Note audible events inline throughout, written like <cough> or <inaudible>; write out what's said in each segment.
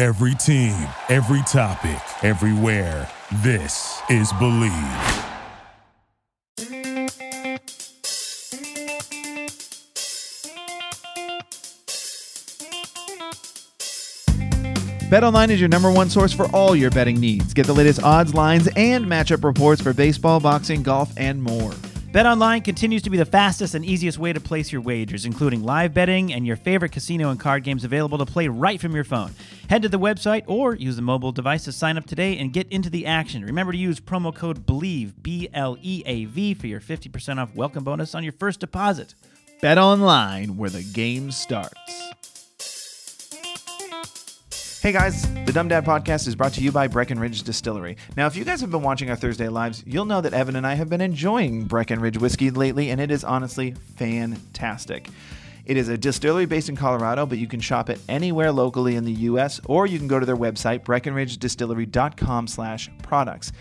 Every team, every topic, everywhere. This is Bleav. BetOnline is your number one source for all your betting needs. Get the latest odds, lines, and matchup reports for baseball, boxing, golf, and more. BetOnline continues to be the fastest and easiest way to place your wagers, including live betting and your favorite casino and card games available to play right from your phone. Head to the website or use a mobile device to sign up today and get into the action. Remember to use promo code BLEAV, B L E A V, for your 50% off welcome bonus on your first deposit. BetOnline, where the game starts. Hey guys, the Dumb Dad Podcast is brought to you by Breckenridge Distillery. Now, if you guys have been watching our Thursday lives, you'll know that Evan and I have been enjoying Breckenridge whiskey lately, and it is honestly fantastic. It is a distillery based in Colorado, but you can shop it anywhere locally in the U.S., or you can go to their website, breckenridgedistillery.com slash products.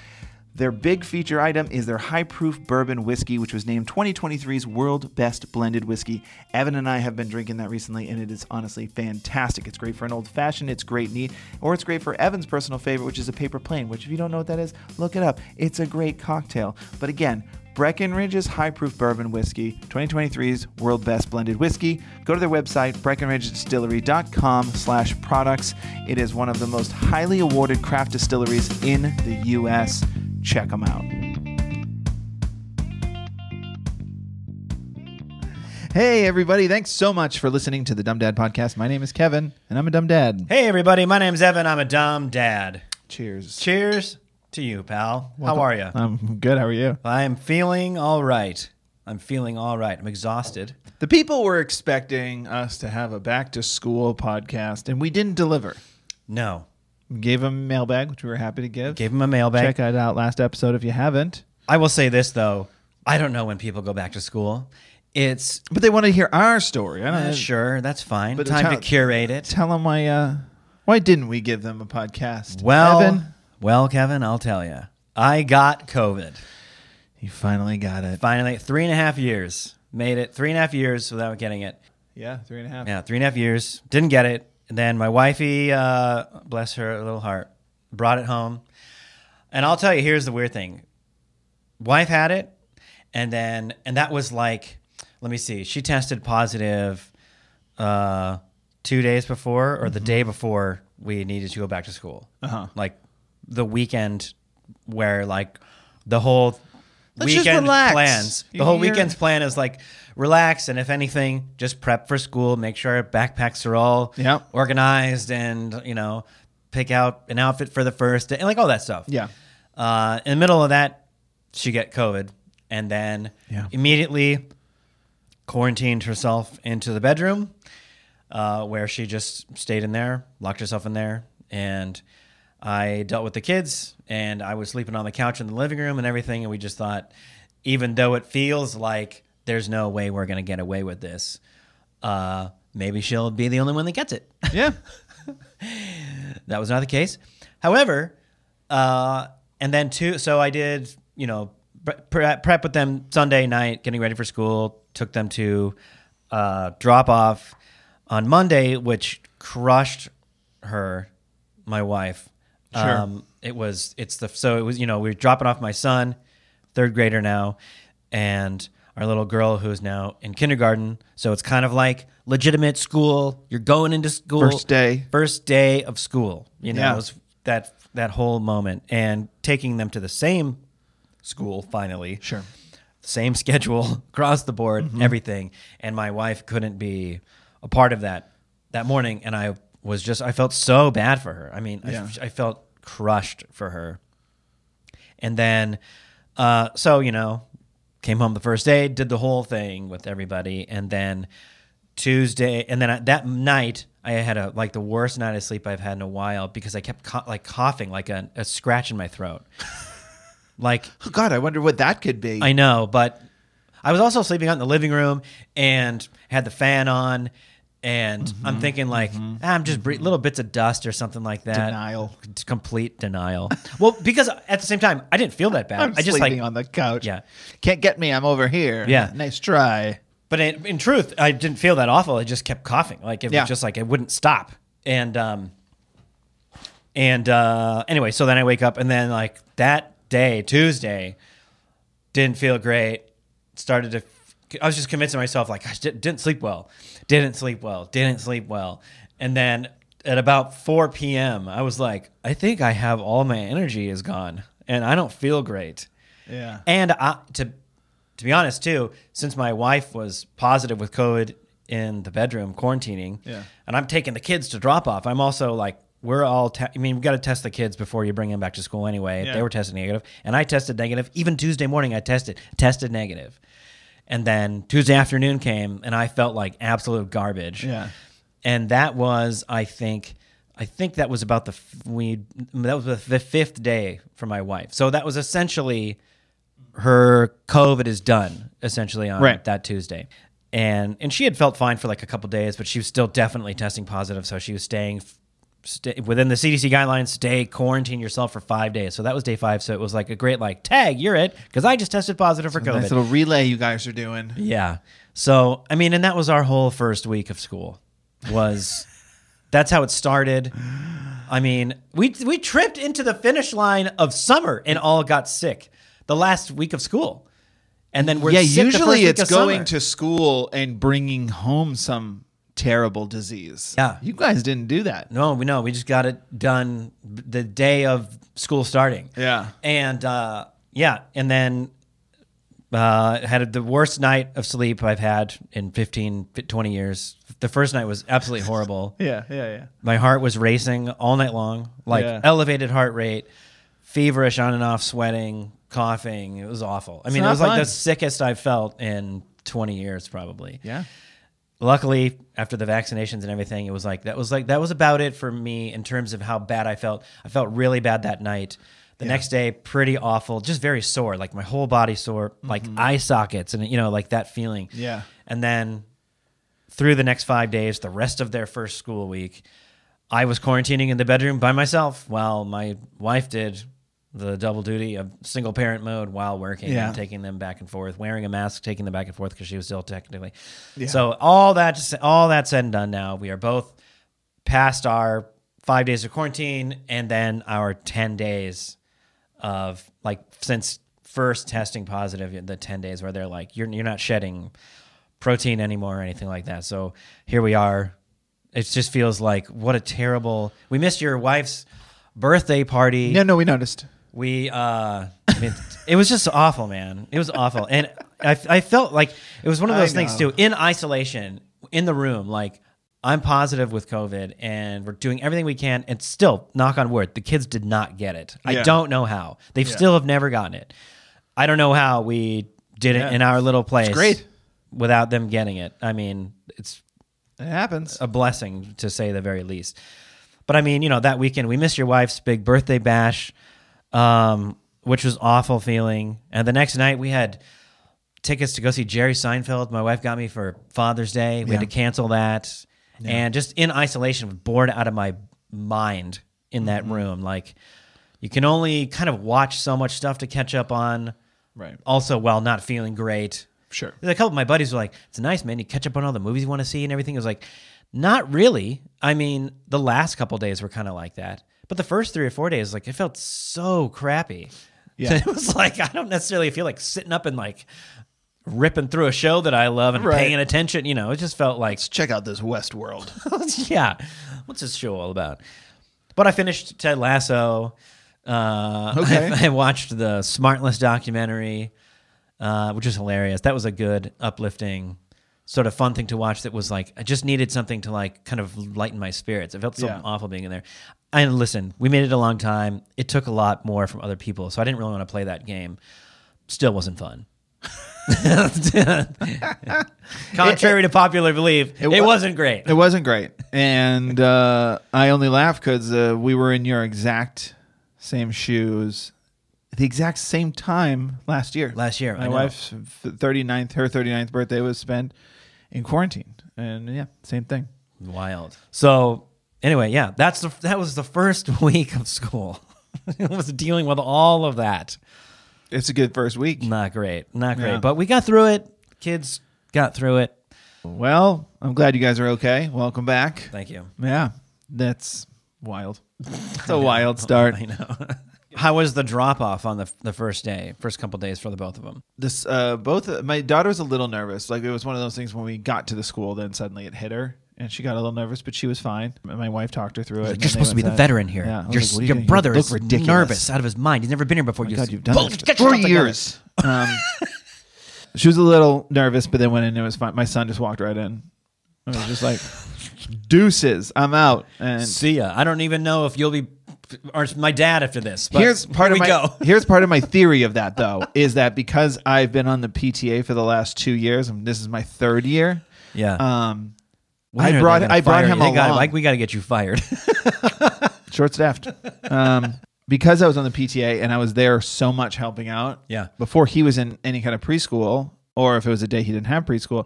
Their big feature item is their high proof bourbon whiskey, which was named 2023's World Best Blended Whiskey. Evan and I have been drinking that recently, and it is honestly fantastic. It's great for an old fashioned, it's great neat, or it's great for Evan's personal favorite, which is a paper plane, which, if you don't know what that is, look it up. It's a great cocktail. But again, Breckenridge's high proof bourbon whiskey, 2023's world best blended whiskey. Go to their website, breckenridgedistillery.com slash products. It is one of the most highly awarded craft distilleries in the U.S. Check them out. Hey, everybody. Thanks so much for listening to the Dumb Dad Podcast. My name is Kevin, and I'm a dumb dad. Hey, everybody, my name's Evan. I'm a dumb dad. Cheers. Cheers to you, pal. How are you? I'm good. How are you? I'm feeling all right. I'm feeling all right. I'm exhausted. The people were expecting us to have a back to school podcast, and we didn't deliver. No. Gave them a mailbag, which we were happy to give. Gave him a mailbag. Check it out last episode if you haven't. I will say this, though. I don't know when people go back to school. It's But they want to hear our story. I don't uh, know. sure, that's fine. But Time tell- to curate it. Tell them why. Uh, why didn't we give them a podcast? Well, Evan, well, Kevin, I'll tell you. I got COVID. you finally got it. Finally, three and a half years. Made it three and a half years without getting it. Yeah, three and a half. Yeah, three and a half years. Didn't get it. And then my wifey, uh, bless her little heart, brought it home. And I'll tell you, here's the weird thing. Wife had it, and then and that was like, let me see. She tested positive uh, two days before, or the day before we needed to go back to school. Uh-huh. Like the weekend where like the whole Let's weekend plans. The whole you're- weekend's plan is like relax, and if anything, just prep for school. Make sure our backpacks are all Yep. organized, and you know, pick out an outfit for the first day, and like all that stuff. Yeah. Uh, in the middle of that, she got COVID, and then Yeah. immediately quarantined herself into the bedroom, uh, where she just stayed in there, locked herself in there, and I dealt with the kids, and I was sleeping on the couch in the living room and everything, and we just thought, even though it feels like there's no way we're gonna get away with this, uh, maybe she'll be the only one that gets it. Yeah. <laughs> that was not the case. However, uh, and then two, so I did, you know, prep, prep with them Sunday night, getting ready for school. Took them to uh, drop off on Monday, which crushed her, my wife. Sure. it was it's the so it was you know we were dropping off my son, third grader now, and our little girl who's now in kindergarten. So it's kind of like legitimate school. You're going into school. First day. First day of school. You know, Yeah. that that whole moment and taking them to the same school finally. Sure. Same schedule <laughs> across the board, Mm-hmm. everything. And my wife couldn't be a part of that that morning and I was just I felt so bad for her. I mean, Yeah. I, I felt crushed for her. And then, uh, so you know, came home the first day, did the whole thing with everybody, and then Tuesday, and then I, that night I had a like the worst night of sleep I've had in a while because I kept co- like coughing, like a, a scratch in my throat. <laughs> like Oh God, I wonder what that could be. I know, but I was also sleeping out in the living room and had the fan on. And Mm-hmm. I'm thinking like ah, I'm just bre- little bits of dust or something like that. Denial. Complete denial. well, because at the same time I didn't feel that bad. I'm I just sleeping like on the couch. Yeah. Can't get me. I'm over here. Yeah. Nice try. But in, in truth, I didn't feel that awful. I just kept coughing. Like it Yeah. was just like it wouldn't stop. And um and uh anyway, so then I wake up and then like that day, Tuesday, didn't feel great. Started to I was just convincing myself like I didn't, sleep well. Didn't sleep well. Didn't sleep well. And then at about 4 p.m., I was like, I think I have all my energy is gone and I don't feel great. Yeah. And I, to to be honest, too, since my wife was positive with COVID in the bedroom quarantining, Yeah. and I'm taking the kids to drop off, I'm also like, we're all. Te- I mean, we've got to test the kids before you bring them back to school anyway. Yeah. They were tested negative, and I tested negative. Even Tuesday morning, I tested tested negative, and then Tuesday afternoon came, and I felt like absolute garbage. Yeah. and that was, I think. I think that was about the we that was the fifth day for my wife. So that was essentially her COVID is done essentially on Right. that Tuesday. And and she had felt fine for like a couple days, but she was still definitely testing positive. So she was staying stay, within the CDC guidelines. Stay quarantine yourself for five days. So that was day five. So it was like a great like tag. You're it because I just tested positive for COVID. Nice little relay you guys are doing. Yeah. So I mean, and that was our whole first week of school. Was <laughs> that's how it started. I mean, we we tripped into the finish line of summer and all got sick the last week of school, and then we're yeah, sick the first usually it's going summer. to school and bringing home some terrible disease. Yeah. You guys didn't do that. No, we no, we just got it done the day of school starting. Yeah. and uh, yeah, and then uh, had the worst night of sleep I've had in 15, 20 years. The first night was absolutely horrible. <laughs> Yeah, yeah, yeah. My heart was racing all night long, like Yeah. elevated heart rate, feverish on and off, sweating, coughing. It was awful. I mean, it was like the sickest I've felt in 20 years, probably. Yeah. Luckily, after the vaccinations and everything, it was like that was like that was about it for me in terms of how bad I felt. I felt really bad that night. The next day, pretty awful, just very sore, like my whole body sore, like eye sockets, and you know, like that feeling. Mm-hmm. Yeah. And then through the next five days, the rest of their first school week, I was quarantining in the bedroom by myself while my wife did the double duty of single parent mode while working Yeah. and taking them back and forth, wearing a mask, taking them back and forth because she was still technically. So all that all that said and done now, we are both past our five days of quarantine and then our ten days of like since first testing positive, the ten days where they're like you're you're not shedding protein anymore or anything like that. So here we are. It just feels like what a terrible. We missed your wife's birthday party. Yeah, no, we noticed. We, uh, I mean, it was just awful, man. It was awful, and I, I felt like it was one of those things too. In isolation, in the room, like I'm positive with COVID, and we're doing everything we can, and still, knock on wood, the kids did not get it. I Yeah. don't know how. They still have never gotten it. I don't know how we did it Yeah. in our little place. great. without them getting it. I mean, it's It happens. a blessing to say the very least. But I mean, you know, that weekend we missed your wife's big birthday bash, um, which was awful feeling. And the next night we had tickets to go see Jerry Seinfeld. My wife got me for Father's Day. We Yeah. had to cancel that, and just in isolation, was bored out of my mind in that Mm-hmm. room. Like, you can only kind of watch so much stuff to catch up on. Right. Also, while not feeling great. Sure. A couple of my buddies were like, "It's nice, man. You catch up on all the movies you want to see and everything." It was like, not really. I mean, the last couple days were kind of like that, but the first three or four days, like, it felt so crappy. Yeah. <laughs> it was like I don't necessarily feel like sitting up and like ripping through a show that I love and Right. paying attention. You know, it just felt like Check out this Westworld. <laughs> yeah, what's this show all about? But I finished Ted Lasso. Uh, <laughs> Okay. I, I watched the Smartless documentary, uh, which was hilarious. That was a good, uplifting, sort of fun thing to watch. That was like I just needed something to like kind of lighten my spirits. It felt so Yeah. awful being in there. And listen, we made it a long time. It took a lot more from other people, so I didn't really want to play that game. Still wasn't fun. <laughs> Contrary to popular belief, it, wa- wasn't great. It wasn't great, and uh, I only laugh because uh, we were in your exact same shoes, at the exact same time last year. Last year, my I know. wife's 39th, her 39th birthday was spent in quarantine, and yeah, same thing. Wild. So anyway, yeah, that's the that was the first <laughs> week of school. <laughs> it was dealing with all of that. It's a good first week. Not great. Not great. Yeah. But we got through it. Kids got through it. Well, I'm glad you guys are okay. Welcome back. Thank you. Yeah, that's wild. It's a wild <laughs> start. I know. How was the drop off on the the first day, first couple days for the both of them? this uh both my daughter was a little nervous like it was one of those things when we got to the school then suddenly it hit her and she got a little nervous but she was fine And my wife talked her through it and You're supposed to be the veteran here. yeah your like, what are you your? You brother is ridiculous. nervous out of his mind. He's never been here before. Oh you God, you've done this for four years um she was a little nervous but then went in and it was fine my son just walked right in I was just like deuces I'm out and See ya. I don't even know if you'll be or my dad after this. But here's part of my go. <laughs> here's part of my theory of that though <laughs> is that because I've been on the PTA for the last two years and this is my third year Yeah. um When I brought I brought him you? They gotta- along. like we got to get you fired. <laughs> short staffed. Um, because I was on the PTA and I was there so much helping out. Yeah. Before he was in any kind of preschool, or if it was a day he didn't have preschool,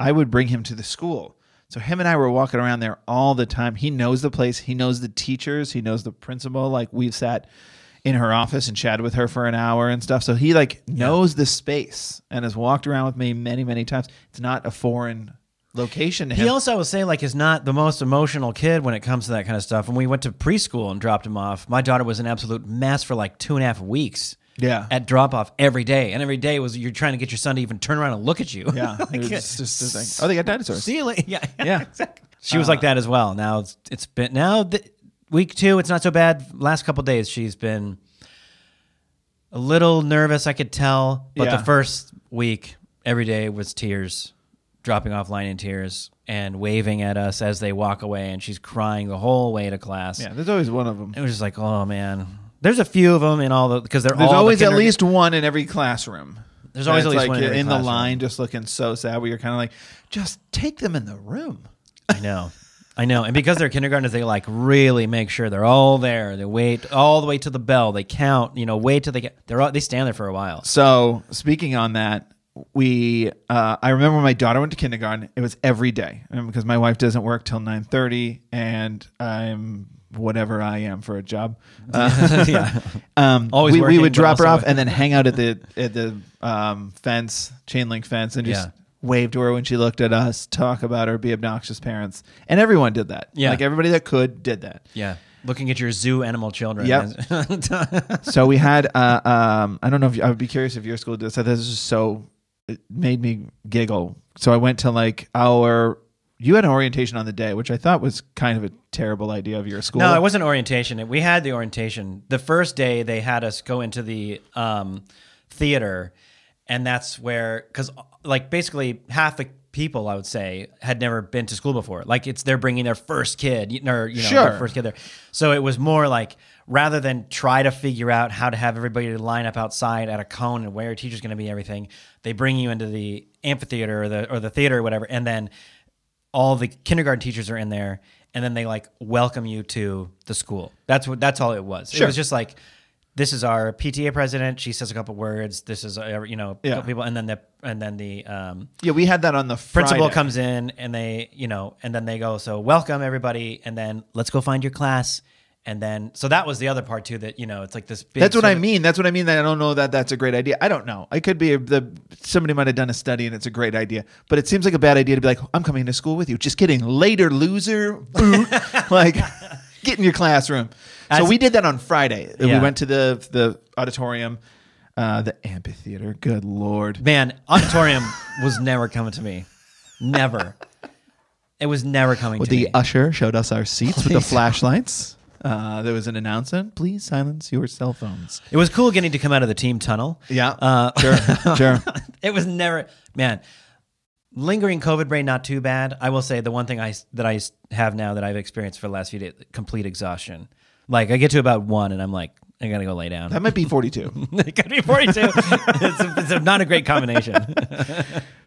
I would bring him to the school. So him and I were walking around there all the time. He knows the place. He knows the teachers. He knows the principal. Like we've sat in her office and chatted with her for an hour and stuff. So he like knows the space and has walked around with me many, many times. It's not a foreign location. He also, I would say, like, is not the most emotional kid when it comes to that kind of stuff. When we went to preschool and dropped him off, my daughter was an absolute mess for like two and a half weeks. Yeah. At drop off every day, and every day was you're trying to get your son to even turn around and look at you. yeah. <laughs> Like, it just, just like, oh, they got dinosaurs. See you later. Yeah, Yeah. <laughs> exactly. She was like that as well. Now it's it's been now th- week two. It's not so bad. Last couple days, she's been a little nervous. I could tell, but Yeah. the first week, every day was tears, dropping off line in tears and waving at us as they walk away, and she's crying the whole way to class. Yeah, there's always one of them. It was just like, oh man. There's a few of them in all the because they're There's all the always at kinder- least one in every classroom. There's always That's at least like one in every the classroom. line, just looking so sad. Where you're kind of like, just take them in the room. I know. I know. And because they're kindergartners, they like really make sure they're all there. They wait all the way to the bell. They count, you know, wait till they get they're all, they stand there for a while. So speaking on that, we uh, I remember when my daughter went to kindergarten. It was every day um, because my wife doesn't work till nine thirty, and I'm whatever I am for a job. <laughs> Uh, yeah. <laughs> um, Always we, we would drop her off and then hang out at the at the um, fence, chain link fence, and just Yeah. wave to her when she looked at us, talk about her, be obnoxious parents, and everyone did that. Yeah. like everybody that could did that. Yeah. Looking at your zoo animal children. Yep. <laughs> so we had uh, um, I don't know if you, I would be curious if your school did. So this is so it made me giggle. So I went to like our you had an orientation on the day, which I thought was kind of a terrible idea of your school. No, it wasn't orientation. We had the orientation. The first day they had us go into the um, theater, and that's where because like basically half the people I would say had never been to school before. Like it's they're bringing their first kid, or, you know, Sure. their first kid there. So it was more like rather than try to figure out how to have everybody line up outside at a cone and where your teacher's going to be everything, they bring you into the amphitheater or the or the theater or whatever, and then all the kindergarten teachers are in there and then they like welcome you to the school. That's what that's all it was. It was just like this is our pta president. She says a couple words. This is uh, you know a Yeah. couple people and then the and then the um, yeah, we had that on the principal comes in and they you know and then they go so welcome everybody and then let's go find your class and then so that was the other part too that you know it's like this big That's what I of- mean. That's what I mean. That I don't know that that's a great idea. I don't know. I could be a, the somebody might have done a study and it's a great idea, but it seems like a bad idea to be like, I'm coming to school with you. Just kidding. Later, loser. Boot. <laughs> like, get in your classroom. so we did that on Friday. We went to the the auditorium. Uh, the amphitheater. Good lord. Man, auditorium <laughs> was never coming to me. Never. It was never coming Well, the me. usher showed us our seats with the flashlights. Uh, there was an announcement. Please silence your cell phones. it was cool getting to come out of the team tunnel. Yeah. Uh, <laughs> sure. Sure. <laughs> it was never man lingering covid brain not too bad i will say the one thing I that I have now that i've experienced for the last few days complete exhaustion like i get to about one and i'm like i gotta go lay down That might be 42. <laughs> it could be 42 <laughs> it's, a, it's a, not a great combination <laughs>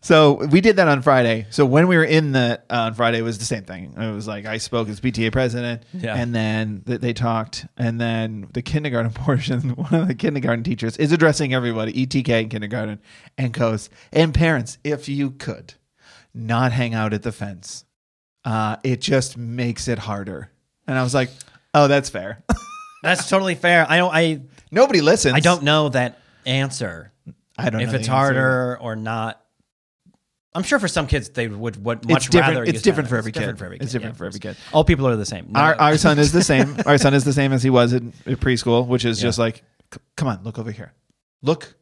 So we did that on Friday. So when we were in the uh, on Friday, it was the same thing. It was like I spoke as PTA president, Yeah. and then th- they talked, and then the kindergarten portion, one of the kindergarten teachers is addressing everybody, ETK in kindergarten, and goes, and parents, if you could not hang out at the fence, uh, it just makes it harder. And I was like, oh, that's fair. That's totally fair i don't i Nobody listens. i don't know that answer I don't know. if know it's the answer. harder or not I'm sure for some kids they would, would much It's different- rather. it's use different for every kid. For every It's different for every kid. All people are the same. No, Our, our son is the same. <laughs> Our son is the same as he was in, in preschool, which is just like, "C- come on, look over here. Look.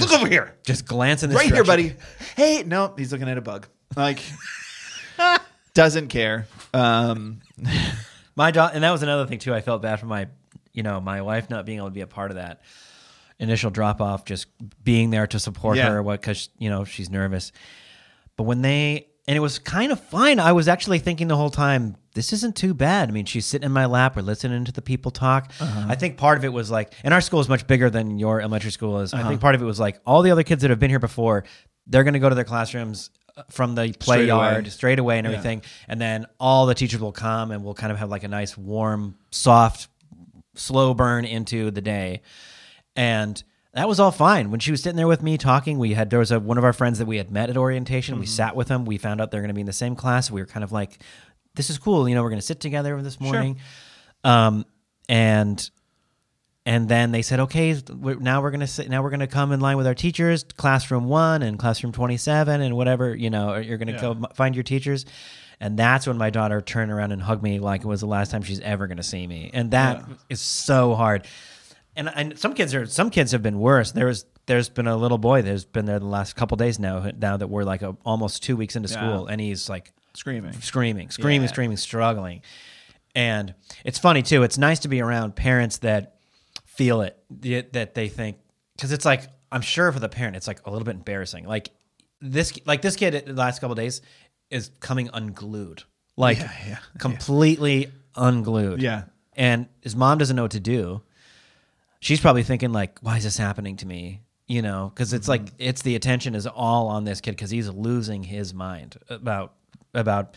Look over here. just glance in this Right here, direction. buddy. Hey, no, he's looking at a bug. Like, <laughs> doesn't care. Um, <laughs> My daughter, and that was another thing too. I felt bad for my, you know, my wife not being able to be a part of that initial drop off, just being there to support Yeah. her, what because you know she's nervous. But when they and it was kind of fine. I was actually thinking the whole time, this isn't too bad. I mean, she's sitting in my lap, we're listening to the people talk. Uh-huh. I think part of it was like, and our school is much bigger than your elementary school is. I Uh-huh. think part of it was like all the other kids that have been here before, they're going to go to their classrooms uh, from the play Straight away. yard straight away and everything. And then all the teachers will come and we'll kind of have like a nice, warm, soft, slow burn into the day. And that was all fine. When she was sitting there with me talking, we had there was a one of our friends that we had met at orientation. Mm-hmm. We sat with them. We found out they're going to be in the same class. We were kind of like, "This is cool." You know, we're going to sit together this morning. Um, and and then they said, "Okay, we're, now we're going to sit. Now we're going to come in line with our teachers, classroom one and classroom twenty-seven, and whatever. You know, you're going to Yeah. go find your teachers." And that's when my daughter turned around and hugged me like it was the last time she's ever going to see me. And that is so hard and and some kids are some kids have been worse. There was there's been a little boy that's been there the last couple days now. Now that we're like a, almost two weeks into Yeah. school, and he's like screaming. screaming, screaming, Yeah. screaming, struggling. And it's funny too. It's nice to be around parents that feel it, that they think because it's like I'm sure for the parent it's like a little bit embarrassing. Like this, like this kid the last couple days is coming unglued, like Yeah, yeah, completely unglued. Yeah. and his mom doesn't know what to do. She's probably thinking like why is this happening to me? You know because it's like mm-hmm. it's the attention is all on this kid because he's losing his mind about about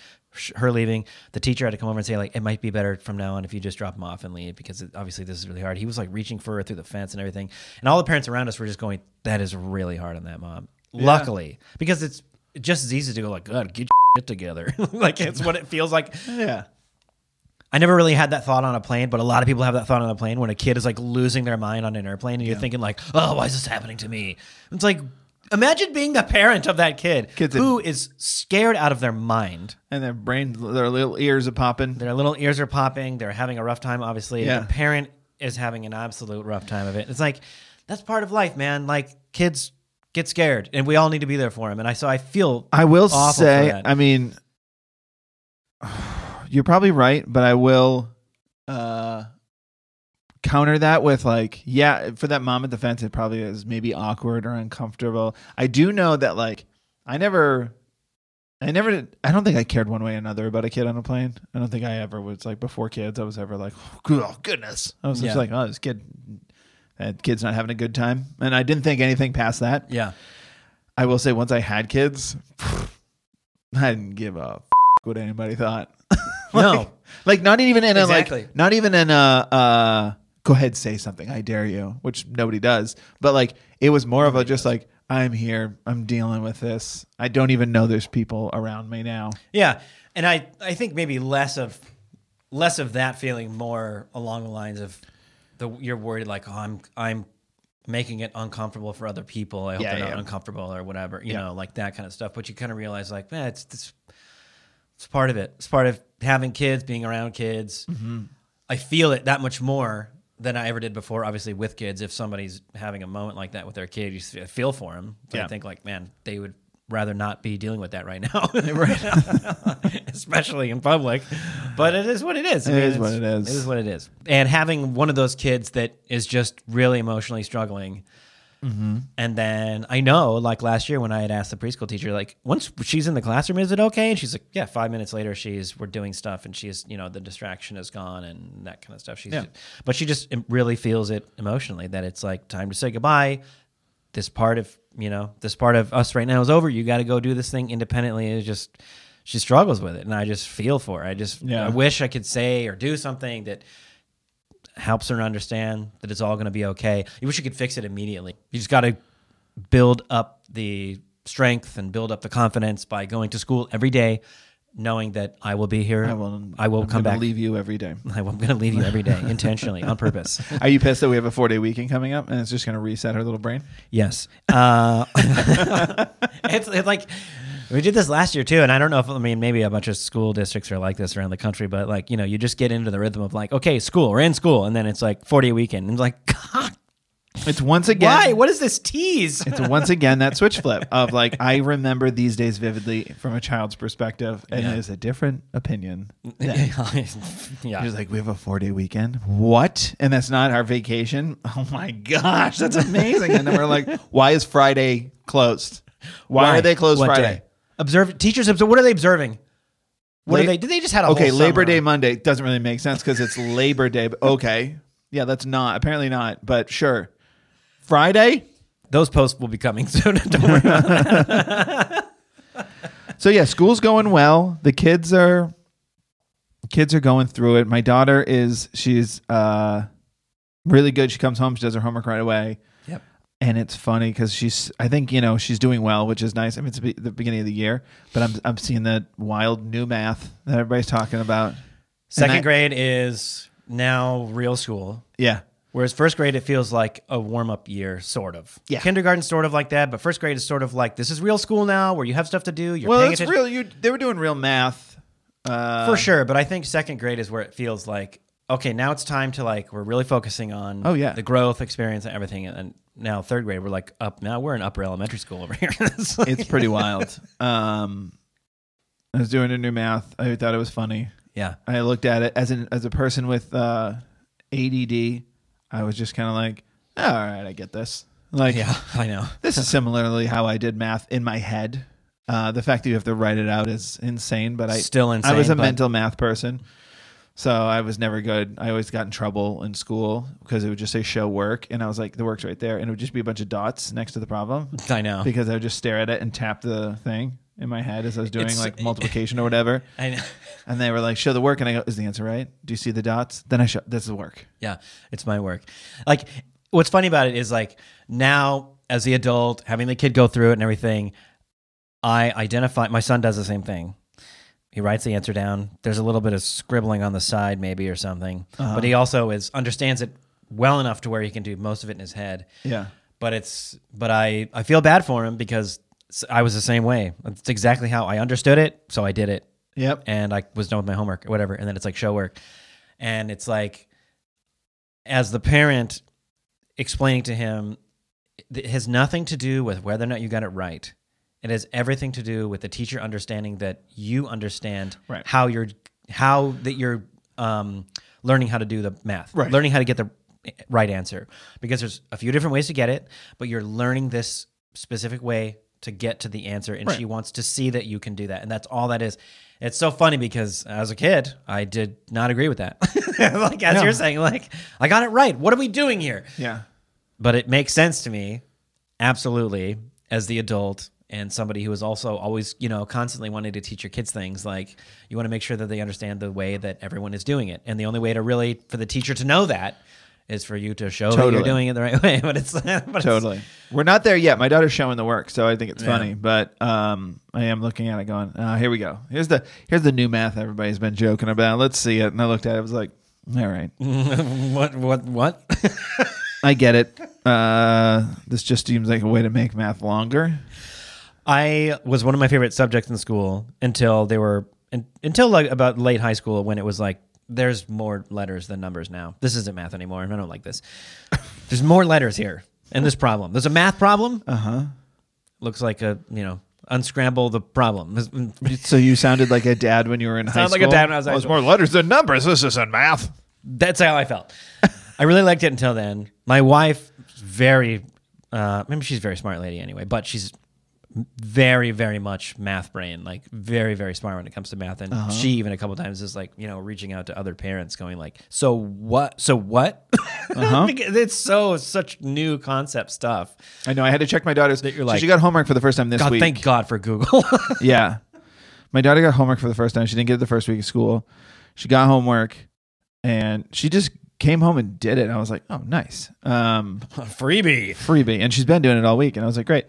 her leaving. The teacher had to come over and say like it might be better from now on if you just drop him off and leave because it, obviously this is really hard. He was like reaching for her through the fence and everything. And all the parents around us were just going that is really hard on that mom. Luckily because it's just as easy to go like god get shit together <laughs> like it's what it feels like <laughs> Yeah. I never really had that thought on a plane, but a lot of people have that thought on a plane when a kid is like losing their mind on an airplane and you're thinking like, "Oh, why is this happening to me?" It's like imagine being the parent of that kid Kids who is scared out of their mind. And their brain, their little ears are popping. Their little ears are popping, they're having a rough time obviously. Yeah. The parent is having an absolute rough time of it. It's like that's part of life, man. Like kids get scared and we all need to be there for him. And I so I feel I will say. I mean, <sighs> you're probably right, but I will uh, counter that with like, yeah, for that mom at the fence, it probably is maybe awkward or uncomfortable. I do know that like, I never, I never, did, I don't think I cared one way or another about a kid on a plane. I don't think I ever was like before kids. I was ever like, oh goodness, I was just like, oh, this kid, that kid's not having a good time, and I didn't think anything past that. yeah. I will say once I had kids, I didn't give a f- what anybody thought. <laughs> No. like, like not even in a Exactly. like not even in a uh go ahead say something I dare you, which nobody does. But like it was more of a just like I'm here, I'm dealing with this. I don't even know there's people around me now. Yeah, and I I think maybe less of less of that feeling, more along the lines of the you're worried like oh I'm I'm making it uncomfortable for other people. I hope Yeah, they're not uncomfortable or whatever, you Yeah. know, like that kind of stuff. But you kind of realize like man, it's it's it's part of it. It's part of having kids, being around kids. Mm-hmm. I feel it that much more than I ever did before. Obviously, with kids, if somebody's having a moment like that with their kid, you feel for them. But Yeah. I think like, man, they would rather not be dealing with that right now, <laughs> <laughs> especially in public. But it is what it is. I It mean, is what it is. It is what it is. And having one of those kids that is just really emotionally struggling. Mm-hmm. And then I know, like last year when I had asked the preschool teacher, like once she's in the classroom, is it okay? And she's like, yeah. Five minutes later, she's we're doing stuff, and she's you know the distraction is gone and that kind of stuff. She's, Yeah. but she just really feels it emotionally that it's like time to say goodbye. This part of you know this part of us right now is over. You got to go do this thing independently. It's just she struggles with it, and I just feel for her. I just Yeah. I wish I could say or do something that helps her understand that it's all going to be okay. You wish you could fix it immediately. You just got to build up the strength and build up the confidence by going to school every day, knowing that I will be here. I will. I will I'm come back. Leave you every day. <laughs> I'm going to leave you every day intentionally on purpose. <laughs> Are you pissed that we have a four day weekend coming up and it's just going to reset her little brain? Yes. Uh, <laughs> it's, it's like we did this last year too, and I don't know if I mean maybe a bunch of school districts are like this around the country, but like you know you just get into the rhythm of like okay school we're in school, and then it's like forty a weekend, and it's like God, It's once again. why? What is this tease? <laughs> It's once again that switch flip of like I remember these days vividly from a child's perspective, and Yeah. it is a different opinion. <laughs> yeah, She's like, we have a four day weekend. What? And that's not our vacation. <laughs> Oh my gosh, that's amazing. and then we're like, why is Friday closed? Why, are they closed What Friday? day? Observe teachers. Observe. What are they observing? What La- are they? Did they just had a Okay, whole Labor Day? Monday doesn't really make sense because it's Labor Day. But okay, yeah, that's not apparently not, but sure. Friday. Those posts will be coming <laughs> soon. Don't worry. About it. <laughs> So yeah, school's going well. The kids are kids are going through it. My daughter is she's uh really good. She comes home, she does her homework right away. Yep. And it's funny because she's I think, you know, she's doing well, which is nice. I mean it's the beginning of the year, but I'm I'm seeing that wild new math that everybody's talking about. Second I- grade is now real school. Yeah. Whereas first grade, it feels like a warm up year, sort of. Yeah. Kindergarten, sort of like that, but first grade is sort of like this is real school now, where you have stuff to do. You're well, paying it's attention real you they were doing real math. Uh for sure. But I think second grade is where it feels like okay, now it's time to like we're really focusing on Oh, yeah. the growth experience and everything. And now third grade, we're like up now we're in upper elementary school over here. <laughs> It's like- it's pretty wild. Um I was doing a new math. I thought it was funny. yeah. I looked at it as an as a person with uh, ADD. I was just kind of like, "Oh, all right, I get this. Like, Yeah, <laughs> I know. this is similarly how I did math in my head. Uh, the fact that you have to write it out is insane, but I Still insane, I was a but- mental math person, so I was never good. I always got in trouble in school because it would just say show work, and I was like, the work's right there, and it would just be a bunch of dots next to the problem <laughs> I know. because I would just stare at it and tap the thing in my head as I was doing It's- like <laughs> multiplication or whatever. I know. And they were like, show the work. And I go, is the answer right? Do you see the dots? Then I show, this is the work. Yeah, it's my work. Like, what's funny about it is like now as the adult, having the kid go through it and everything, I identify. My son does the same thing. He writes the answer down. There's a little bit of scribbling on the side, maybe or something, uh-huh. but he also is understands it well enough to where he can do most of it in his head. Yeah. But it's but I I feel bad for him because I was the same way. It's exactly how I understood it, so I did it Yep. and I was done with my homework or whatever. And then it's like show work. And it's like, as the parent explaining to him, it has nothing to do with whether or not you got it right. It has everything to do with the teacher understanding that you understand Right. how you're, how that you're um, learning how to do the math, Right. learning how to get the right answer. Because there's a few different ways to get it, but you're learning this specific way to get to the answer. And Right. she wants to see that you can do that. And that's all that is. It's so funny because as a kid, I did not agree with that. <laughs> like as No. you're saying, like I got it right. What are we doing here? Yeah. But it makes sense to me, absolutely, as the adult and somebody who is also always, you know, constantly wanting to teach your kids things. Like you want to make sure that they understand the way that everyone is doing it, and the only way to really for the teacher to know that is for you to show that Totally. you're doing it the right way. <laughs> But it's but it's- Totally. We're not there yet. My daughter's showing the work, so I think it's Yeah. funny. But um, I am looking at it going, uh, here we go. Here's the here's the new math everybody's been joking about. Let's see it. And I looked at it. I was like, all right, <laughs> what what what? <laughs> I get it. Uh, this just seems like a way to make math longer. I was one of my favorite subjects in school until they were un, until like about late high school when it was like there's more letters than numbers now. This isn't math anymore, I don't like this. There's more letters here in this problem. There's a math problem. Uh Uh-huh. Looks like a you know unscramble the problem. So you sounded like a dad when you were in high Sound school. like a dad when I was in high Well, it's more letters than numbers. This isn't math. That's how I felt. I really liked it until then. My wife, very, uh, maybe she's a very smart lady anyway, but she's very, very much math brain, like very, very smart when it comes to math. And Uh-huh. she even a couple times is like, you know, reaching out to other parents, going like, "So what? So what?" Uh-huh. <laughs> It's so such new concept stuff. I know. I had to check my daughter's. That you're so like- she got homework for the first time this God, week. thank God for Google. <laughs> yeah. My daughter got homework for the first time. She didn't get it the first week of school. She got homework and she just came home and did it. And I was like, oh, nice. Um, <laughs> Freebie. freebie. And she's been doing it all week. And I was like, great.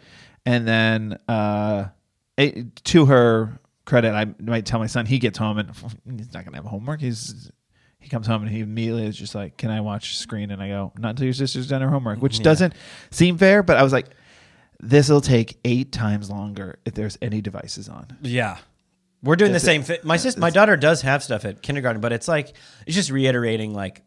And then uh, it, to her credit, I might tell my son he gets home and he's not going to have homework. He's he comes home and he immediately is just like, "Can I watch screen?" And I go, "Not until your sister's done her homework," which doesn't seem fair. But I was like, "This will take eight times longer if there's any devices on." Yeah. We're doing the same thing. My sister, my daughter does have stuff at kindergarten, but it's like it's just reiterating like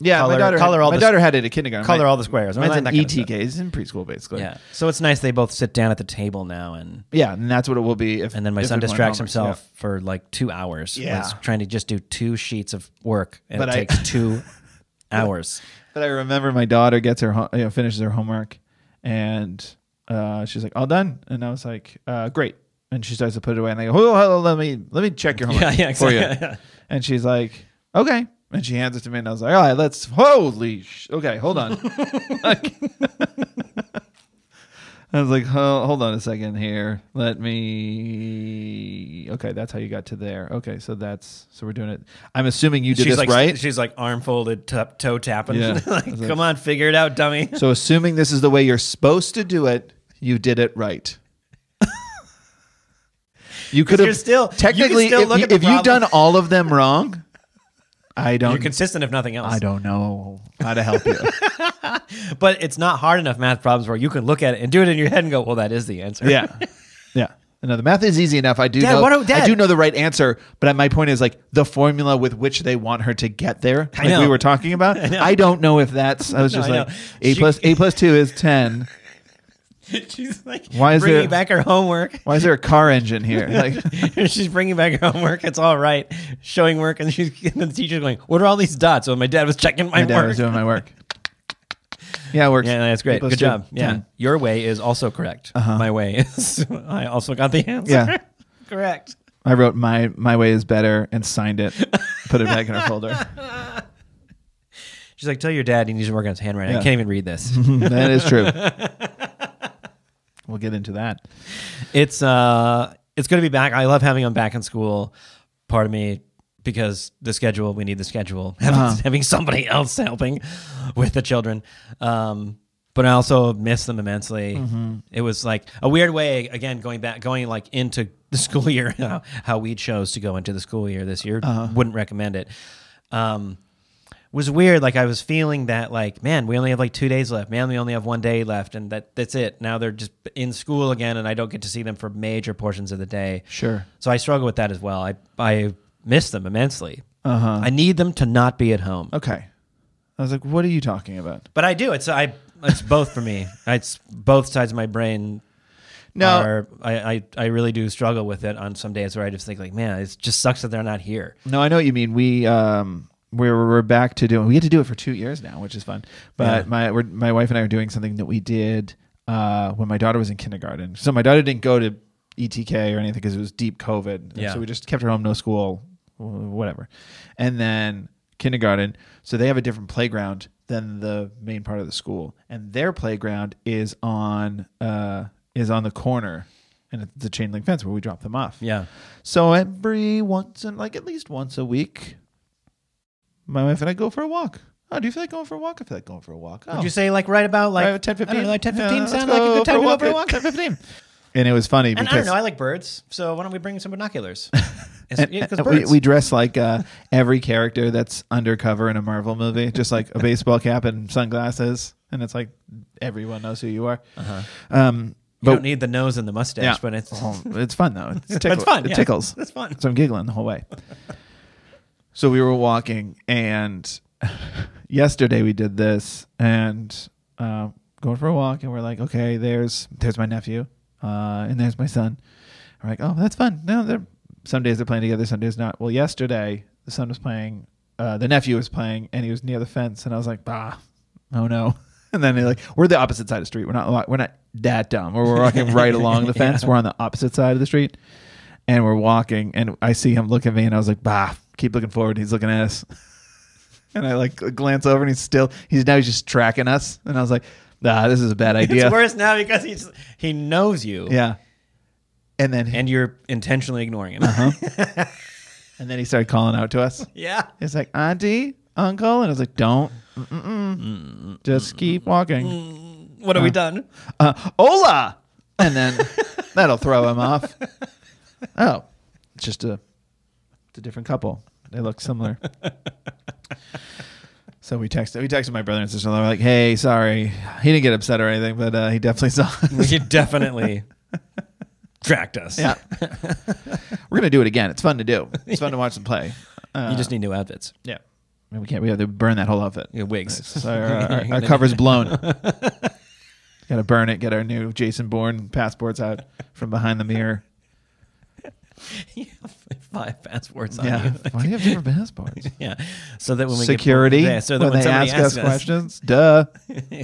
Yeah, Color- my daughter. color all my daughter had it at kindergarten. color My- all the squares. Mine's an. ETK. It's in preschool basically. Yeah. So it's nice they both sit down at the table now and yeah, and that's what it will be. If and then my son distracts himself for like two hours. Yeah. trying to just do two sheets of work and But it I- takes <laughs> two hours. But I remember my daughter gets her you know, finishes her homework, and uh, she's like, "All done," and I was like, uh, "Great." And she starts to put it away, and I go, oh, on, hold on, let me let me check your <laughs> homework Yeah, yeah, for you." exactly. <laughs> And she's like, "Okay." And she hands it to me, and I was like, "All right, let's holy sh- okay, hold on." <laughs> Like- <laughs> I was like, "Ho- hold on a second here. Let me. Okay, that's how you got to there. Okay, so that's so we're doing it. I'm assuming you did she's this like right. she's like arm folded, t- toe tapping. Yeah. <laughs> like, was like- come on, figure it out, dummy. So assuming this is the way you're supposed to do it, you did it right. you could you're have still- you can technically still if, look you, at the if you've problem. done all of them wrong, I don't You're consistent if nothing else. I don't know how to help you. <laughs> But it's not hard enough math problems where you can look at it and do it in your head and go, well, that is the answer. yeah. <laughs> Yeah. No, the math is easy enough. I do Dad, know. I do know the right answer, but my point is like the formula with which they want her to get there, like we were talking about. <laughs> I, don't know if that's I was No, just I like know. A She- plus A plus two is ten. <laughs> She's like Why is bringing there- back her homework. Why is there a car engine here? <laughs> Like <laughs> she's bringing back her homework. It's all right. Showing work, and she's and the teacher's going, "What are all these dots?" So my dad was checking my, my dad work. was doing my work. Yeah, it works. yeah, that's great. Good two, job. Yeah, 10. your way is also correct. Uh-huh. My way is. I also got the answer. Yeah. correct. I wrote my my way is better and signed it, put it back in her folder. She's like, "Tell your dad he needs to work on his handwriting. I can't even read this." that is true. We'll get into that. it's uh it's going to be back. I love having him back in school. Part of me because the schedule, we need the schedule. Having, <laughs> Uh-huh. having somebody else helping with the children. Um but I also miss them immensely. Mm-hmm. It was like a weird way again going back going like into the <laughs> school year how, how we chose to go into the school year this year. Uh-huh. Wouldn't recommend it. Um was weird. Like I was feeling that, like, man, we only have like two days left. Man, we only have one day left, and that that's it. Now they're just in school again, and I don't get to see them for major portions of the day. Sure. So I struggle with that as well. I I miss them immensely. Uh huh. I need them to not be at home, Okay. I was like, what are you talking about? but I do. It's I. It's both for me. <laughs> It's both sides of my brain. No. are, I, I I really do struggle with it on some days where I just think like, man, it just sucks that they're not here. No, I know what you mean. We um we're we're back to doing. We get to do it for two years now, which is fun. But Yeah. my we're, my wife and I are doing something that we did uh when my daughter was in kindergarten. So my daughter didn't go to ETK or anything because it was deep COVID. Yeah. So we just kept her home, no school, whatever. And then kindergarten. So they have a different playground than the main part of the school, and their playground is on uh is on the corner. And it's a chain link fence where we drop them off. Yeah. So every once and like at least once a week, my wife and I go for a walk. Oh, do you feel like going for a walk? I feel like going for a walk. Oh, Would you say like right about like right, 10, 15? I know, like 10, 15 Yeah, sound like a good time to go for a walk? 10, 15. And it was funny And because I don't know. I like birds, so why don't we bring some binoculars? <laughs> And- yeah, we, we dress like uh, every character that's undercover in a Marvel movie, just like a baseball cap and sunglasses, and it's like everyone knows who you are. Uh-huh. Um, You but don't need the nose and the mustache, yeah, but it's Oh, it's fun though. It's, <laughs> tickle- it's fun. It yeah. tickles. It's fun. So I'm giggling the whole way. <laughs> So we were walking, and <laughs> yesterday we did this, and uh, going for a walk, and we're like, okay, there's there's my nephew, uh, and there's my son. We're like, oh, that's fun. No, they're some days they're playing together, some days not. Well, yesterday the son was playing, uh, the nephew was playing, and he was near the fence, and I was like, bah, oh no. <laughs> And then they're like, we're the opposite side of the street. We're not we're not that dumb. We're walking right <laughs> along the fence. We're on the opposite side of the street, and we're walking, and I see him look at me, and I was like, bah, keep looking forward. He's looking at us. <laughs> And I like glance over and he's still he's now he's just tracking us. And I was like, nah, this is a bad idea. It's worse now because he's he knows you. Yeah. And then And you're intentionally ignoring him. Uh-huh. <laughs> and then he started calling out to us. yeah. He's like, Auntie, Uncle, and I was like, Don't, Mm-mm-mm. just keep walking. What have we done? Uh, Hola, and then that'll throw him off. <laughs> Oh, it's just a, it's a different couple. They look similar. <laughs> So we texted. We texted my brother and sister. law We're like, "Hey, sorry, he didn't get upset or anything, but uh, he definitely saw." us." <laughs> He definitely tracked us. yeah, we're gonna do it again. It's fun to do. It's fun to watch them play. Uh, <laughs> You just need new outfits. yeah. I mean, we can't. We have to burn that whole outfit. Yeah, wigs. So our, our, our cover's blown. Got to burn it. Get our new Jason Bourne passports out from behind the mirror. Have Five passports on Yeah. you. <laughs> Why do you have different passports? <laughs> yeah. So that when we Security. get, yeah, so that when, when, they ask us us, questions, <laughs> duh.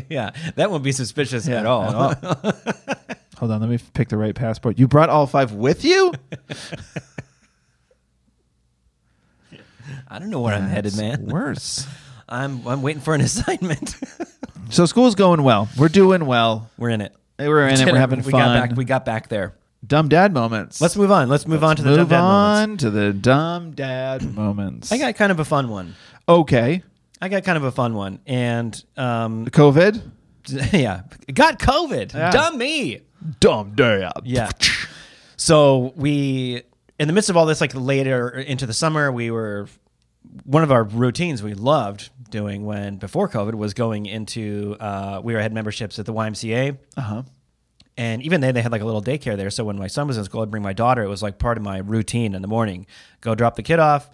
yeah, that won't be suspicious Yeah, at all. at Hold on, let me pick the right passport. You brought all five with you? I don't know where I'm headed, man. Worse. I'm I'm waiting for an assignment. So school's going well. We're doing well. we're in it. We're in it. We're having we fun. Got back, we got back there. Dumb dad moments. Let's move on. Let's move on to the move dumb dad on moments. to the dumb dad moments. I got kind of a fun one. okay. I got kind of a fun one, and um, COVID. <laughs> yeah, got COVID. Yeah. Dumb me. Dumb dad. Yeah. So we, in the midst of all this, like later into the summer, we were one of our routines we loved doing when before COVID was going into uh, we had memberships at the YMCA. Uh huh. And even then, they had like a little daycare there. So when my son was in school, I'd bring my daughter. It was like part of my routine in the morning. Go drop the kid off,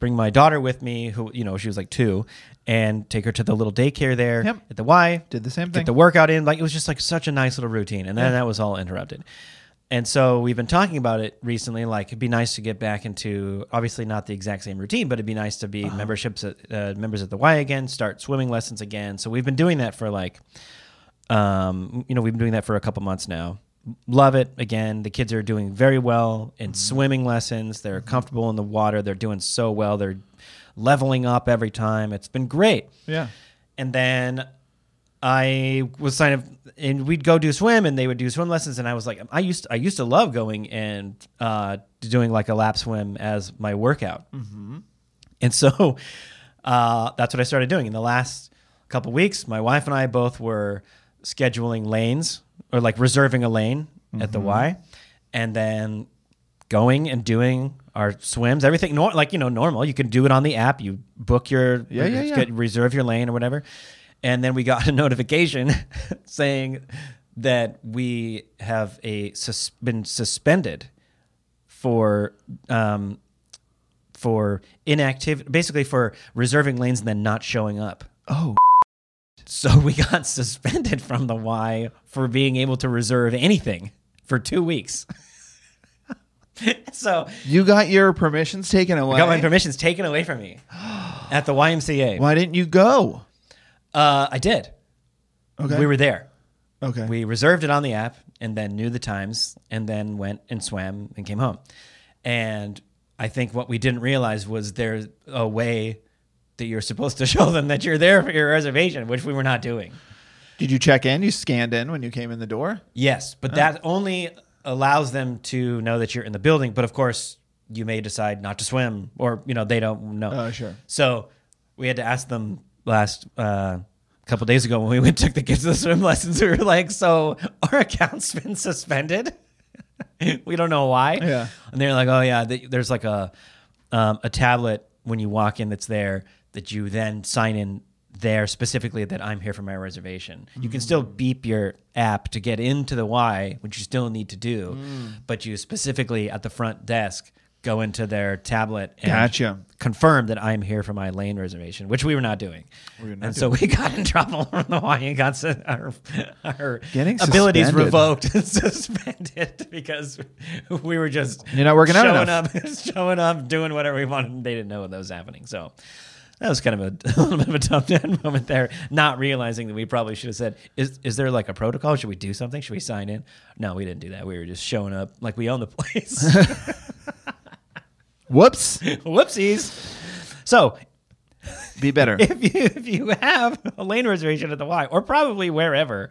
bring my daughter with me, who, you know, she was like two, and take her to the little daycare there Yep. at the Y. Did the same thing. Get the workout in. Like it was just like such a nice little routine. And then that was all interrupted. And so we've been talking about it recently. Like it'd be nice to get back into obviously not the exact same routine, but it'd be nice to be Uh-huh. memberships at, uh, members at the Y again, start swimming lessons again. So we've been doing that for like um, you know, we've been doing that for a couple months now. Love it. Again, the kids are doing very well in swimming lessons. They're comfortable in the water. They're doing so well. They're leveling up every time. It's been great. Yeah. And then I was kind of, and we'd go do swim, and they would do swim lessons, and I was like, I used, I used to love going and uh, doing like a lap swim as my workout, and so <laughs> uh, that's what I started doing in the last couple weeks. My wife and I both were scheduling lanes or like reserving a lane at the Y, and then going and doing our swims, everything nor- like you know normal. You can do it on the app. You book your Yeah, yeah, yeah. get- reserve your lane or whatever. And then we got a <laughs> notification saying that we have a sus- been suspended for um, for inactive, basically for reserving lanes and then not showing up. Oh. So we got <laughs> suspended from the Y for being able to reserve anything for two weeks. <laughs> so You got your permissions taken away. I got my permissions taken away from me at the YMCA. Why didn't you go? Uh, I did. Okay. We were there. okay. We reserved it on the app and then knew the times and then went and swam and came home. And I think what we didn't realize was there's a way that you're supposed to <laughs> show them that you're there for your reservation, which we were not doing. Did you check in? You scanned in when you came in the door? Yes, but that only allows them to know that you're in the building. But of course, you may decide not to swim, or you know they don't know. Oh, sure. So we had to ask them last uh, couple days ago when we <laughs> went took the kids to the swim lessons. <laughs> We were like, "So our account's been suspended. we don't know why." Yeah. and they're like, "Oh yeah, there's like a um, a tablet when you walk in that's there that you then sign in." There specifically that I'm here for my reservation. You can still mm. beep your app to get into the Y, which you still need to do, mm. but you specifically at the front desk go into their tablet and Gotcha. confirm that I'm here for my lane reservation, which we were not doing. were not and so we <laughs> got in trouble from the Y and got <laughs> our, our Getting abilities suspended. revoked <laughs> and suspended because we were just You're not working out showing enough. up, showing up, doing whatever we wanted. They didn't know that was happening. So that was kind of a, <laughs> a little bit of a tough dad <laughs> moment there, not realizing that we probably should have said, "Is is there like a protocol? Should we do something? Should we sign in?" No, we didn't do that. We were just showing up like we own the <laughs> place. Whoops. Whoopsies. So Be better. if you if you have a lane reservation at the Y or probably wherever,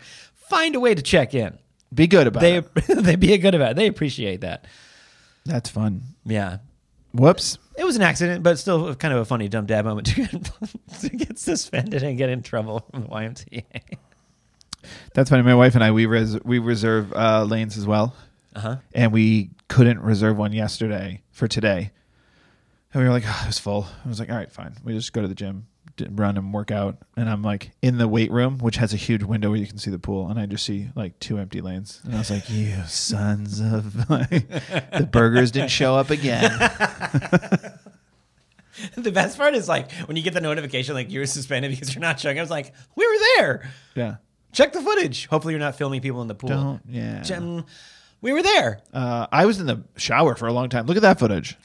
find a way to check in. Be good about They it. they be good about it. They appreciate that. That's fun. Yeah. Whoops. It was an accident, but still kind of a funny dumb dad moment to get, <laughs> to get suspended and get in trouble from the YMCA. That's funny. My wife and I we res- we reserve uh, lanes as well, Uh-huh. and we couldn't reserve one yesterday for today. And we were like, oh, it was full. I was like, all right, fine. We just go to the gym, run and work out. And I'm like in the weight room, which has a huge window where you can see the pool, and I just see like two empty lanes. And I was like, you <laughs> sons of <laughs> the burgers didn't show up again. <laughs> the best part is like when you get the notification like you're suspended because you're not showing. I was like, we were there. Yeah. Check the footage. Hopefully, you're not filming people in the pool. Don't. Yeah. We were there. Uh, I was in the shower for a long time. Look at that footage.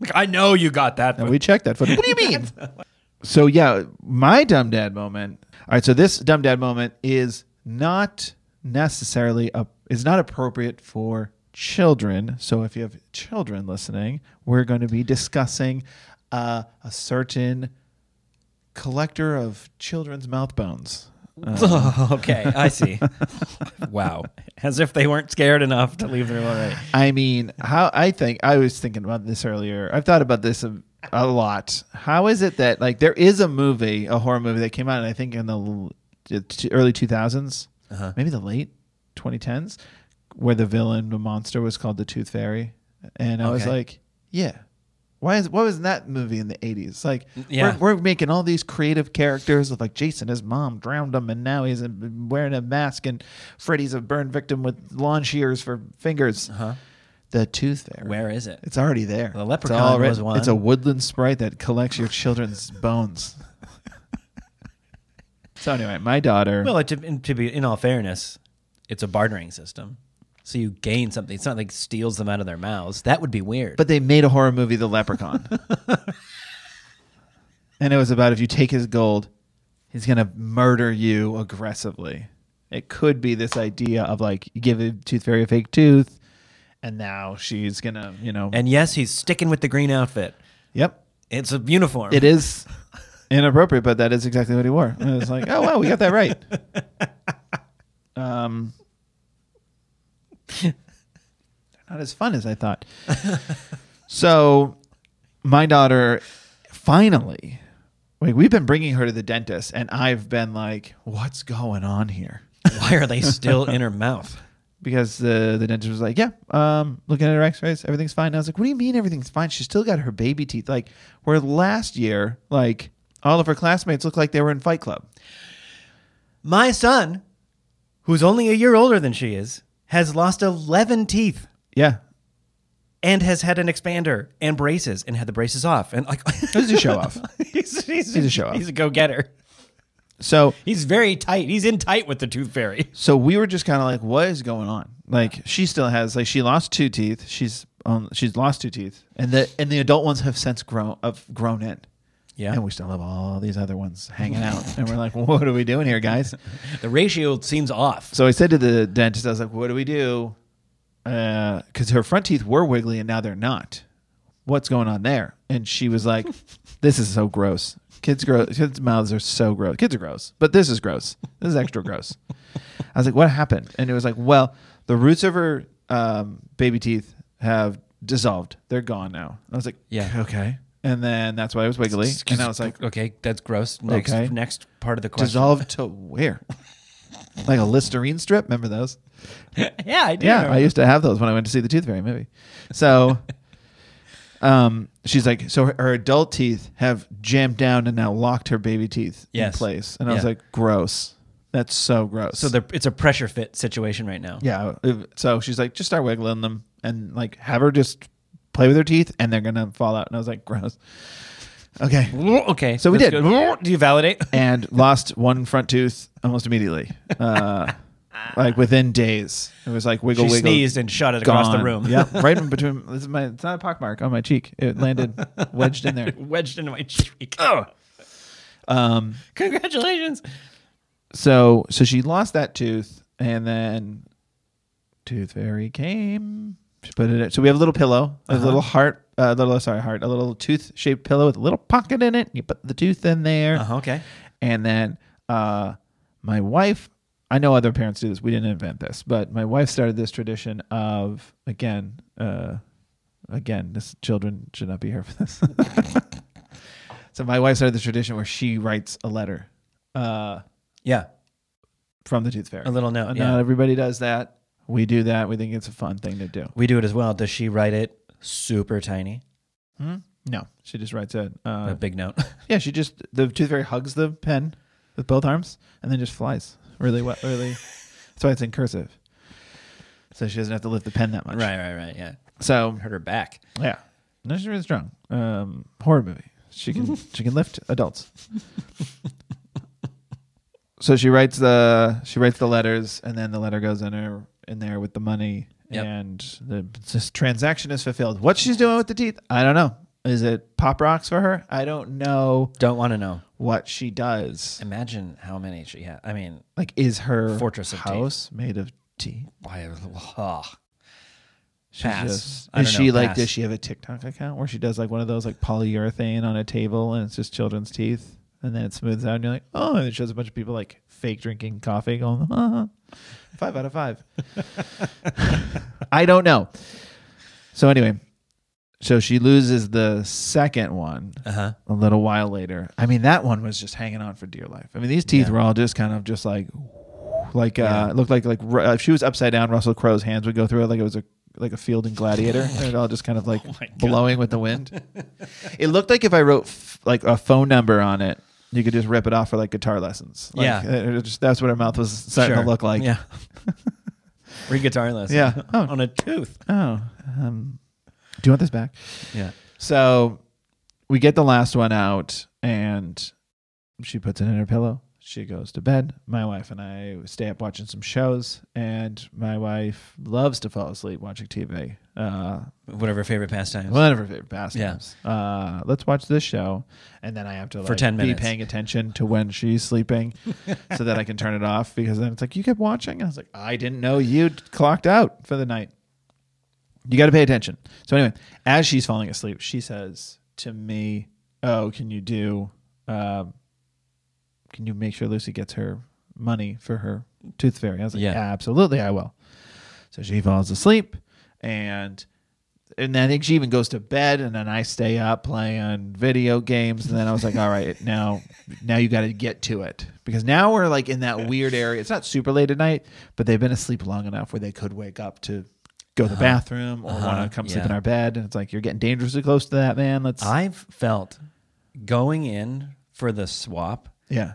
Like, I know you got that. And we checked that footage. What do you mean? So yeah, my dumb dad moment. All right, so this dumb dad moment is not necessarily a is not appropriate for children. So if you have children listening, we're going to be discussing uh, a certain collector of children's mouth bones. <laughs> okay, I see. wow. As if they weren't scared enough to leave their already. I mean, how I think I was thinking about this earlier. I've thought about this a lot. How is it that like there is a movie, a horror movie that came out, I think in the l- early two uh-huh. maybe the late twenty tens, where the villain, the monster, was called the Tooth Fairy, and I oh, was like, yeah. Why is why was that movie in the eighties? Like mm, Yeah. we're, we're making all these creative characters of like Jason, his mom drowned him, and now he's uh, wearing a mask, and Freddy's a burn victim with lawn shears for fingers. Huh? The Tooth Fairy. Where is it? It's already there. The It's leprechaun was one. It's a woodland sprite that collects your children's bones. <laughs> so anyway, my daughter. Well, to, to be in all fairness, it's a bartering system. So you gain something. It's not like steals them out of their mouths. That would be weird. but they made a horror movie, The Leprechaun, <laughs> and it was about if you take his gold, he's gonna murder you aggressively. It could be this idea of like you give a tooth fairy a fake tooth, and now she's gonna, you know, and yes, he's sticking with the green outfit. yep, It's a uniform. it is <laughs> inappropriate, but that is exactly what he wore. And it was like, oh wow, we got that right. <laughs> Um, not as fun as I thought. <laughs> so, my daughter finally, like, we've been bringing her to the dentist, and I've been like, what's going on here? Why are they still in her mouth? Because the the dentist was like, yeah, um, looking at her X-rays, everything's fine. And I was like, what do you mean everything's fine? She's still got her baby teeth. Like, where last year, like all of her classmates looked like they were in Fight Club. My son, who's only a year older than she is, has lost 11 teeth Yeah, and has had an expander and braces and had the braces off. And like, was a show <laughs> off. he's, he's, He's a show off. He's a go getter. So He's very tight. He's in tight with the tooth fairy. <laughs> so we were just kind of like, what is going on? Like she still has like she lost two teeth. She's um, she's lost two teeth, and the and the adult ones have since grown have grown in. Yeah. And we still have all these other ones hanging out, <laughs> and we're like, what are we doing here, guys? <laughs> The ratio seems off. So I said to the dentist, I was like, what do we do? Because her front teeth were wiggly and now they're not. What's going on there? And she was like, this is so gross. Kids gross. Kids' mouths are so gross. Kids are gross, but this is gross. This is extra gross. I was like, what happened? And it was like, well, the roots of her um, baby teeth have dissolved. They're gone now. I was like, Yeah. okay. And then that's why it was wiggly. And I was like, okay, that's gross. Next, Okay. next part of the question. dissolved to where? <laughs> like a Listerine strip? Remember those? <laughs> yeah, I do. Yeah, I used to have those when I went to see the Tooth Fairy movie. So, um, she's like, so her, her adult teeth have jammed down and now locked her baby teeth Yes. in place, and I was Yeah. like, gross. That's so gross. So they're- it's a pressure fit situation right now. yeah. So she's like, just start wiggling them and like have her just play with her teeth and they're gonna fall out. And I was like, gross. Okay. <laughs> Okay, So we that's did. good. <laughs> Do you validate? and lost one front tooth almost immediately. <laughs> Uh, like within days, it was like wiggle, She wiggle. sneezed and shot it across the gone. room. yeah, right in <laughs> between. This is my. It's not a pockmark on my cheek. It landed wedged in there. <laughs> wedged into my cheek. Oh, Um. Congratulations. So so she lost that tooth, and then Tooth Fairy came. She put it. In, so we have a little pillow, a little heart, a little sorry heart, a little tooth shaped pillow with a little pocket in it. You put the tooth in there. Uh-huh, okay. And then uh, my wife, I know other parents do this. We didn't invent this, but my wife started this tradition of again, uh, again, this children should not be here for this. <laughs> so my wife started this tradition where she writes a letter uh, Yeah. from the tooth fairy. A little note, Not yeah. everybody does that. We do that. We think it's a fun thing to do. We do it as well. Does she write it super tiny? Hmm? No, she just writes it. Uh, a big note. <laughs> yeah, she just the tooth fairy hugs the pen with both arms and then just flies really well. Really, that's why it's in cursive. So she doesn't have to lift the pen that much. right, right, right. Yeah. So Hurt her back. yeah, no, she's really strong. Um, horror movie. She can <laughs> she can lift adults. so she writes the she writes the letters and then the letter goes in her in there with the money Yep. and the this transaction is fulfilled. What she's doing with the teeth, I don't know. Is it pop rocks for her? I don't know Don't want to know. What she does. Imagine how many she had. I mean, Like, is her Fortress of house made of teeth? why? <laughs> Oh. She's Pass. just- I is don't she know, like? pass. Does she have a TikTok account where she does like one of those like polyurethane on a table and it's just children's teeth, and then it smooths out, and you're like, oh, and it shows a bunch of people like fake drinking coffee, going, uh <laughs> five out of five. <laughs> I don't know. So anyway, so she loses the second one Uh huh. a little while later. I mean, that one was just hanging on for dear life. I mean, these teeth Yeah. were all just kind of just like, like Yeah. uh, it looked like like if she was upside down, Russell Crowe's hands would go through it like it was a like a fielding gladiator, <laughs> and it all just kind of like Oh blowing with the wind. <laughs> it looked like if I wrote f- like a phone number on it, you could just rip it off for like guitar lessons. Like, Yeah. just that's what her mouth was starting Sure. to look like. Yeah. <laughs> Free guitar lessons. Yeah. Oh. On a tooth. Oh, um, do you want this back? Yeah. So we get the last one out and she puts it in her pillow. She goes to bed. My wife and I stay up watching some shows, and my wife loves to fall asleep watching TV. Uh, Whatever favorite pastimes. one of her favorite pastimes. Uh, let's watch this show, and then I have to like, 10 minutes be paying attention to when she's sleeping, <laughs> so that I can turn it off. Because then it's like you kept watching. and I was like, I didn't know you clocked out for the night. You got to pay attention. So anyway, as she's falling asleep, she says to me, "Oh, can you do? Um, can you make sure Lucy gets her money for her tooth fairy?" I was like, Yeah. absolutely, I will." So she falls asleep, and and then I think she even goes to bed, and then I stay up playing video games, and then I was like, "All right, now, now you got to get to it," because now we're like in that weird area. It's not super late at night, but they've been asleep long enough where they could wake up to go to the bathroom or Uh-huh. want to come sleep in our bed, and it's like you're getting dangerously close to that, man. Let's, I've felt going in for the swap yeah,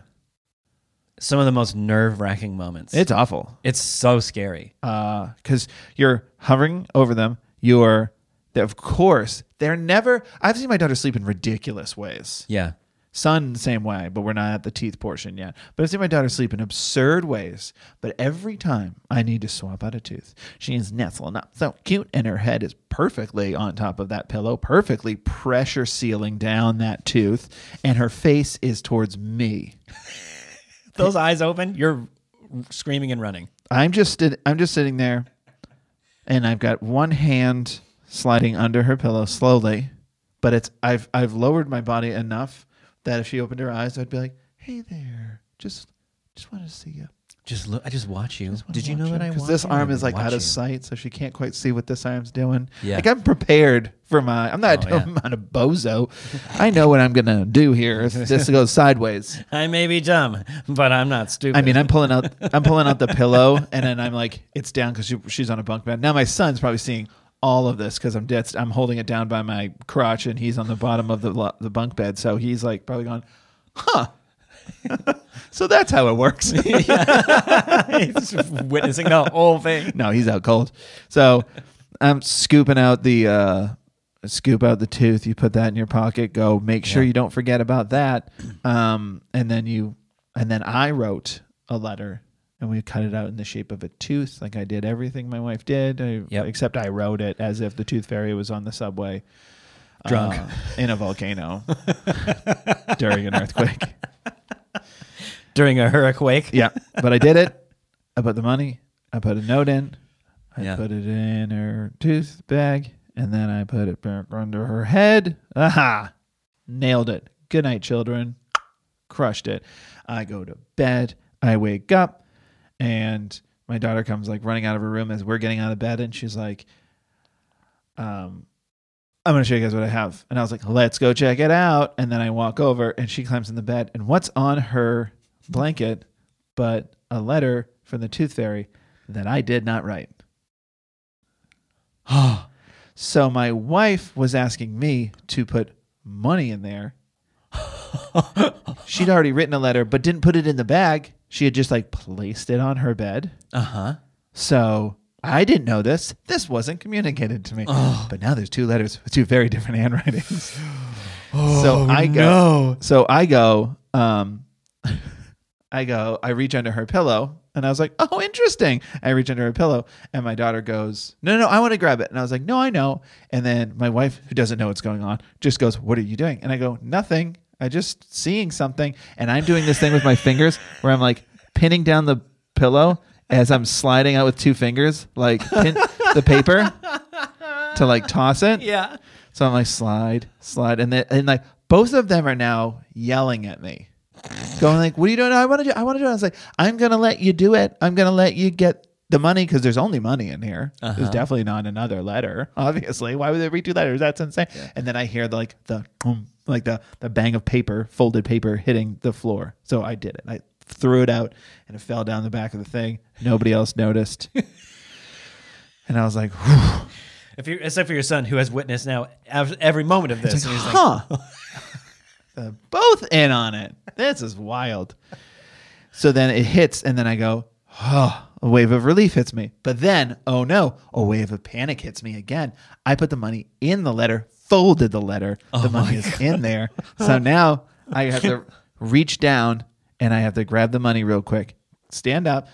some of the most nerve wracking moments. it's awful. it's so scary. because you're hovering over them. You're, of course, they're never. I've seen my daughter sleep in ridiculous ways. Yeah. Son, same way, but we're not at the teeth portion yet. But I've seen my daughter sleep in absurd ways. But every time I need to swap out a tooth, she is nestling up so cute, and her head is perfectly on top of that pillow, perfectly pressure sealing down that tooth, and her face is towards me. <laughs> Those eyes open, you're screaming and running. I'm just I'm just sitting there, and I've got one hand sliding under her pillow slowly, but it's I've I've lowered my body enough that if she opened her eyes, I'd be like, "Hey there, just just wanted to see you." Just look. I just watch you. Did you know that I Because this arm is like out of you. sight, so she can't quite see what this arm's doing. Yeah. Like I'm prepared for my. I'm not. Oh, yeah. I'm not a bozo. I know what I'm gonna do here if <laughs> this goes sideways. I may be dumb, but I'm not stupid. I mean, I'm pulling out, I'm pulling out the pillow, and then I'm like, it's down because she, she's on a bunk bed. Now my son's probably seeing all of this because I'm dead. I'm holding it down by my crotch, and he's on the bottom of the the bunk bed. So he's like probably going, huh. <laughs> so that's how it works. <laughs> <laughs> He's witnessing the whole thing. no, he's out cold. So I'm scooping out the uh, scoop out the tooth, you put that in your pocket, go make sure Yeah. you don't forget about that. Um, and then you, and then I wrote a letter and we cut it out in the shape of a tooth. Like I did everything my wife did, I, Yep. except I wrote it as if the tooth fairy was on the subway. Drunk. uh, in a volcano <laughs> during an earthquake. <laughs> During a hurricane. Yeah, but I did it. <laughs> I put the money. I put a note in. I Yeah. put it in her tooth bag, and then I put it back under her head. Aha! Nailed it. Good night, children. Crushed it. I go to bed. I wake up, and my daughter comes like running out of her room as we're getting out of bed, and she's like, "Um, I'm gonna show you guys what I have." And I was like, "Let's go check it out." And then I walk over, and she climbs in the bed, and what's on her blanket but a letter from the tooth fairy that I did not write. <sighs> so my wife was asking me to put money in there. <laughs> She'd already written a letter, but didn't put it in the bag. She had just like placed it on her bed. Uh huh. So I didn't know this. This wasn't communicated to me. Oh. But now there's two letters with two very different <laughs> handwritings. <gasps> so I go. So I go. Um, <laughs> I go. I reach under her pillow, and I was like, "Oh, interesting." I reach under her pillow, and my daughter goes, "No, no, no I want to grab it." And I was like, "No, I know." And then my wife, who doesn't know what's going on, just goes, "What are you doing?" And I go, "Nothing. I just seeing something." And I'm doing this thing with my fingers where I'm like pinning down the pillow as I'm sliding out with two fingers, like pin <laughs> the paper to like toss it. Yeah. So I'm like slide, slide, and then and like both of them are now yelling at me, going like, "What are you doing? I want to do. I want to do." it. I was like, "I'm gonna let you do it. I'm gonna let you get the money because there's only money in here. There's definitely not another letter. Obviously, why would there be two letters? That's insane." And then I hear the, like the like the the bang of paper, folded paper hitting the floor. So I did it. I threw it out, and it fell down the back of the thing. Nobody else noticed. <laughs> And I was like, Whew. If you, except for your son, who has witnessed now every moment of this, and he's like, huh. <laughs> <laughs> Uh, both in on it. This is wild. So then it hits, and then I go, oh, a wave of relief hits me. But then, oh no, a wave of panic hits me again. I put the money in the letter, folded the letter. the money is <laughs> in there. So now I have to reach down and I have to grab the money real quick, stand up.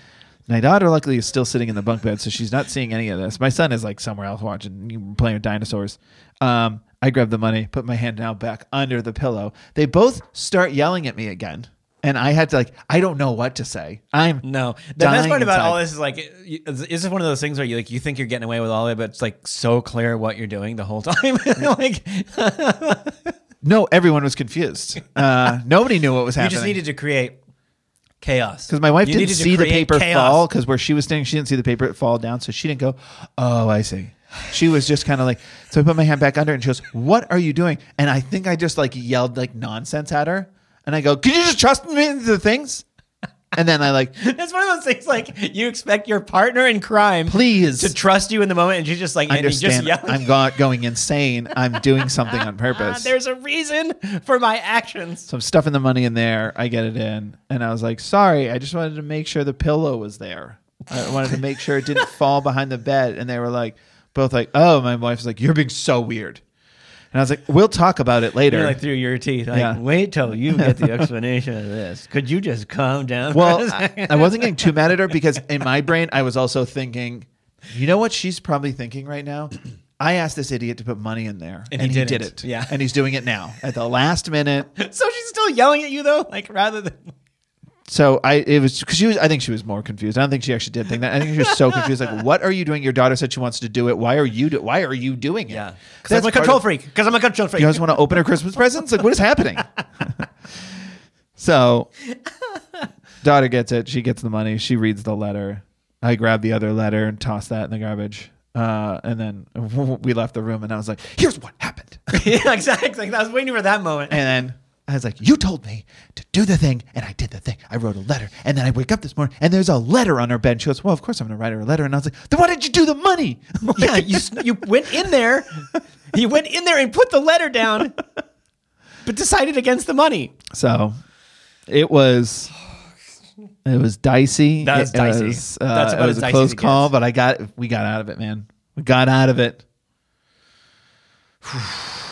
My daughter, luckily, is still sitting in the bunk bed, so she's not seeing any of this. My son is like somewhere else watching, playing with dinosaurs. Um, I grab the money, put my hand now back under the pillow. They both start yelling at me again. And I had to, like, I don't know what to say. I'm No, the best part about inside. all this is like, is is this one of those things where you like you think you're getting away with all of it, but it's like so clear what you're doing the whole time. <laughs> like <laughs> No, everyone was confused. Uh, nobody knew what was happening. you just needed to create chaos because my wife You didn't see the paper chaos. fall because where she was standing, she didn't see the paper fall down, so she didn't go. Oh, I see. She was just kind of like. So I put my hand back under, and she goes, "What are you doing?" And I think I just like yelled like nonsense at her, and I go, "Can you just trust me in the things?" And then I like, <laughs> That's one of those things like you expect your partner in crime please to trust you in the moment, and she's just like and you just understand. yell. I'm go- going insane. I'm doing something on <laughs> purpose. There's a reason for my actions. So I'm stuffing the money in there. I get it in. And I was like, sorry, I just wanted to make sure the pillow was there. I wanted to make sure it didn't <laughs> fall behind the bed. And they were like, both like, oh, my wife's like, you're being so weird. And I was like, we'll talk about it later. You're like through your teeth. Like, Yeah. wait till you get the <laughs> explanation of this. Could you just calm down? well, I, wasn't getting too mad at her <laughs> because in my brain, I was also thinking, you know what she's probably thinking right now? <clears throat> I asked this idiot to put money in there, And and, he he, did didn't. it. Yeah. and he's doing it now at the last minute. <laughs> so she's still yelling at you though, like rather than So I it was because she was I think she was more confused. I don't think she actually did think that. I think she was so <laughs> confused. Like, what are you doing? Your daughter said she wants to do it. Why are you do, Why are you doing it? yeah. Because I'm a control of- freak. Because I'm a control freak. You guys want to open her Christmas <laughs> presents? Like, what is happening? <laughs> so, daughter gets it. She gets the money. She reads the letter. I grab the other letter and toss that in the garbage. Uh, and then we left the room, and I was like, "Here's what happened." yeah, exactly. I was waiting for that moment. And then I was like, "You told me to do the thing, and I did the thing. I wrote a letter, and then I wake up this morning, and there's a letter on her bed." She goes, "Well, of course I'm going to write her a letter." And I was like, "Then why did you do the money?" <laughs> yeah, you you went in there, <laughs> you went in there and put the letter down, but decided against the money. So it was. It was dicey. That was It- it dicey. was, uh, That's about it was a close call, but I got we got out of it, man. We got out of it. <sighs> <sighs> <sighs>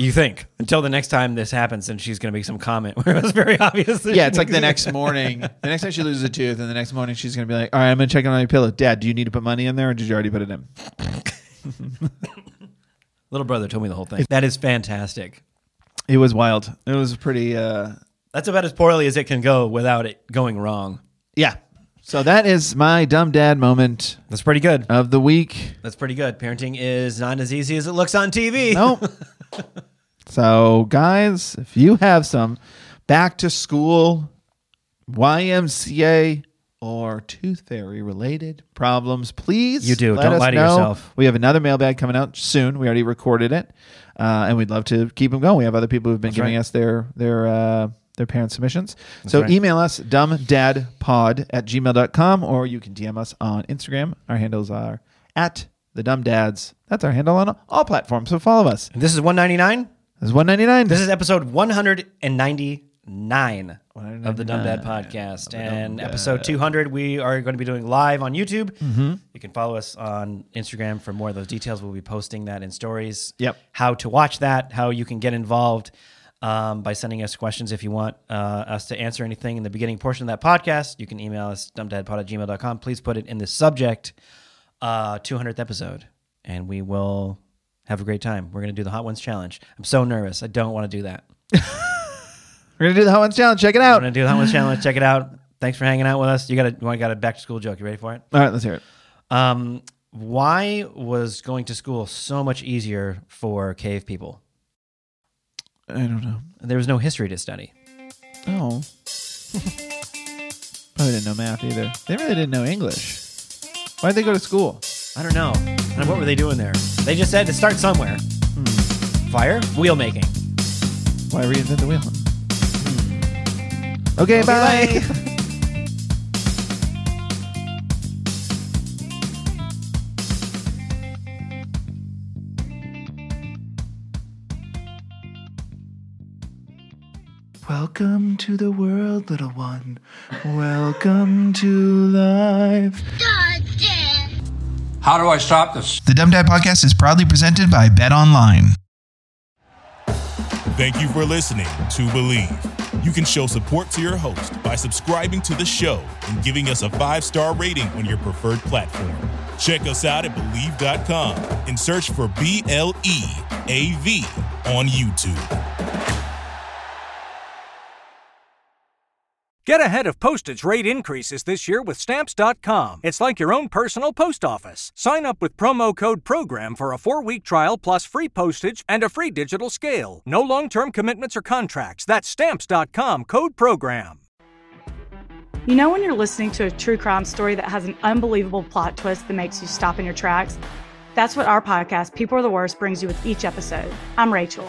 You think until the next time this happens, and she's going to make some comment <laughs> where it was very obvious. Yeah, it's like the next morning. The next time she loses a tooth, and the next morning she's gonna be like, "All right, I'm gonna check on my pillow." Dad, do you need to put money in there, or did you already put it in? <laughs> little brother told me the whole thing. That is fantastic. It was wild. It was pretty. uh That's about as poorly as it can go without it going wrong. Yeah. So that is my dumb dad moment That's pretty good. of the week. That's pretty good. Parenting is not as easy as it looks on TV. Nope. <laughs> <laughs> so, guys, if you have some back to school, YMCA, or tooth fairy related problems, please You do. Don't lie to know. yourself. We have another mailbag coming out soon. We already recorded it, uh, and we'd love to keep them going. We have other people who've been giving right. us their their uh, their parent submissions. so right. email us dumbdadpod at gmail.com or you can DM us on Instagram. Our handles are at the dumb dads. That's our handle on all platforms. So follow us. This is 199. This is one ninety nine. This is episode 199 of the Dumb Dad podcast. And episode 200, we are going to be doing live on YouTube. Mm-hmm. You can follow us on Instagram for more of those details. We'll be posting that in stories. Yep. How to watch that, how you can get involved um, by sending us questions if you want uh, us to answer anything in the beginning portion of that podcast. You can email us dumbdadpod at gmail.com. Please put it in the subject, uh, 200th episode, and we will have a great time. We're going to do the Hot Ones Challenge. I'm so nervous. I don't want to do that. <laughs> We're gonna do the Hot Ones challenge. Check it out. gonna do the Hot Ones challenge. Check it out. Thanks for hanging out with us. You got a, you got a back to school joke. You ready for it? All right, let's hear it. Um, why was going to school so much easier for cave people? I don't know. There was no history to study. Oh. <laughs> Probably didn't know math either. They really didn't know English. Why'd they go to school? I don't know. And what were they doing there? They just said to start somewhere. Hmm. Fire, wheel making. Why reinvent the wheel? Hmm. Okay, bye. <laughs> Welcome to the world, little one. Welcome to life. How do I stop this? The Dumb Dad Podcast is proudly presented by Bet Online. Thank you for listening to Bleav. You can show support to your host by subscribing to the show and giving us a five star rating on your preferred platform. Check us out at Bleav.com and search for B L E A V on YouTube. Get ahead of postage rate increases this year with Stamps.com. It's like your own personal post office. Sign up with promo code PROGRAM for a four week trial plus free postage and a free digital scale. No long term commitments or contracts. That's Stamps.com code PROGRAM. You know, when you're listening to a true crime story that has an unbelievable plot twist that makes you stop in your tracks? That's what our podcast, People Are the Worst, brings you with each episode. I'm Rachel.